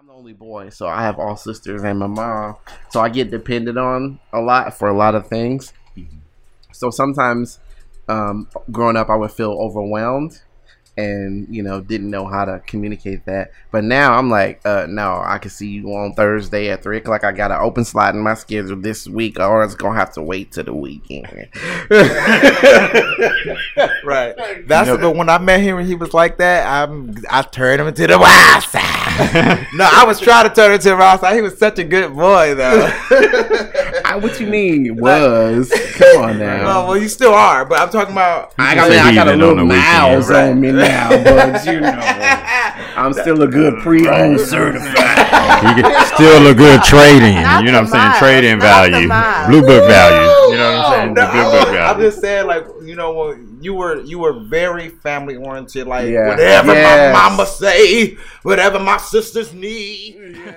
I'm the only boy, so I have all sisters and my mom. So I get depended on a lot for a lot of things. So sometimes, um, growing up, I would feel overwhelmed and you know didn't know how to communicate that. But now i'm like uh no i can see you on thursday at three o'clock. I got an open slot in my schedule this week or it's gonna have to wait to the weekend. Right. That's you know, but when i met him and he was like that i'm i turned him into the wild side no i was trying to turn him into Ross. he was such a good boy though I, what you mean was come on now oh, well you still are but i'm talking about i got, I got a little miles on me now, but you know, I'm still a good pre-owned certified. You get, still a good trading. you know what I'm saying? Trading value, blue book value. You know what I'm saying? No, blue book value. I'm just saying, like you know, you were you were very family oriented. Like yeah. whatever yes. my mama say, whatever my sisters need. Yeah.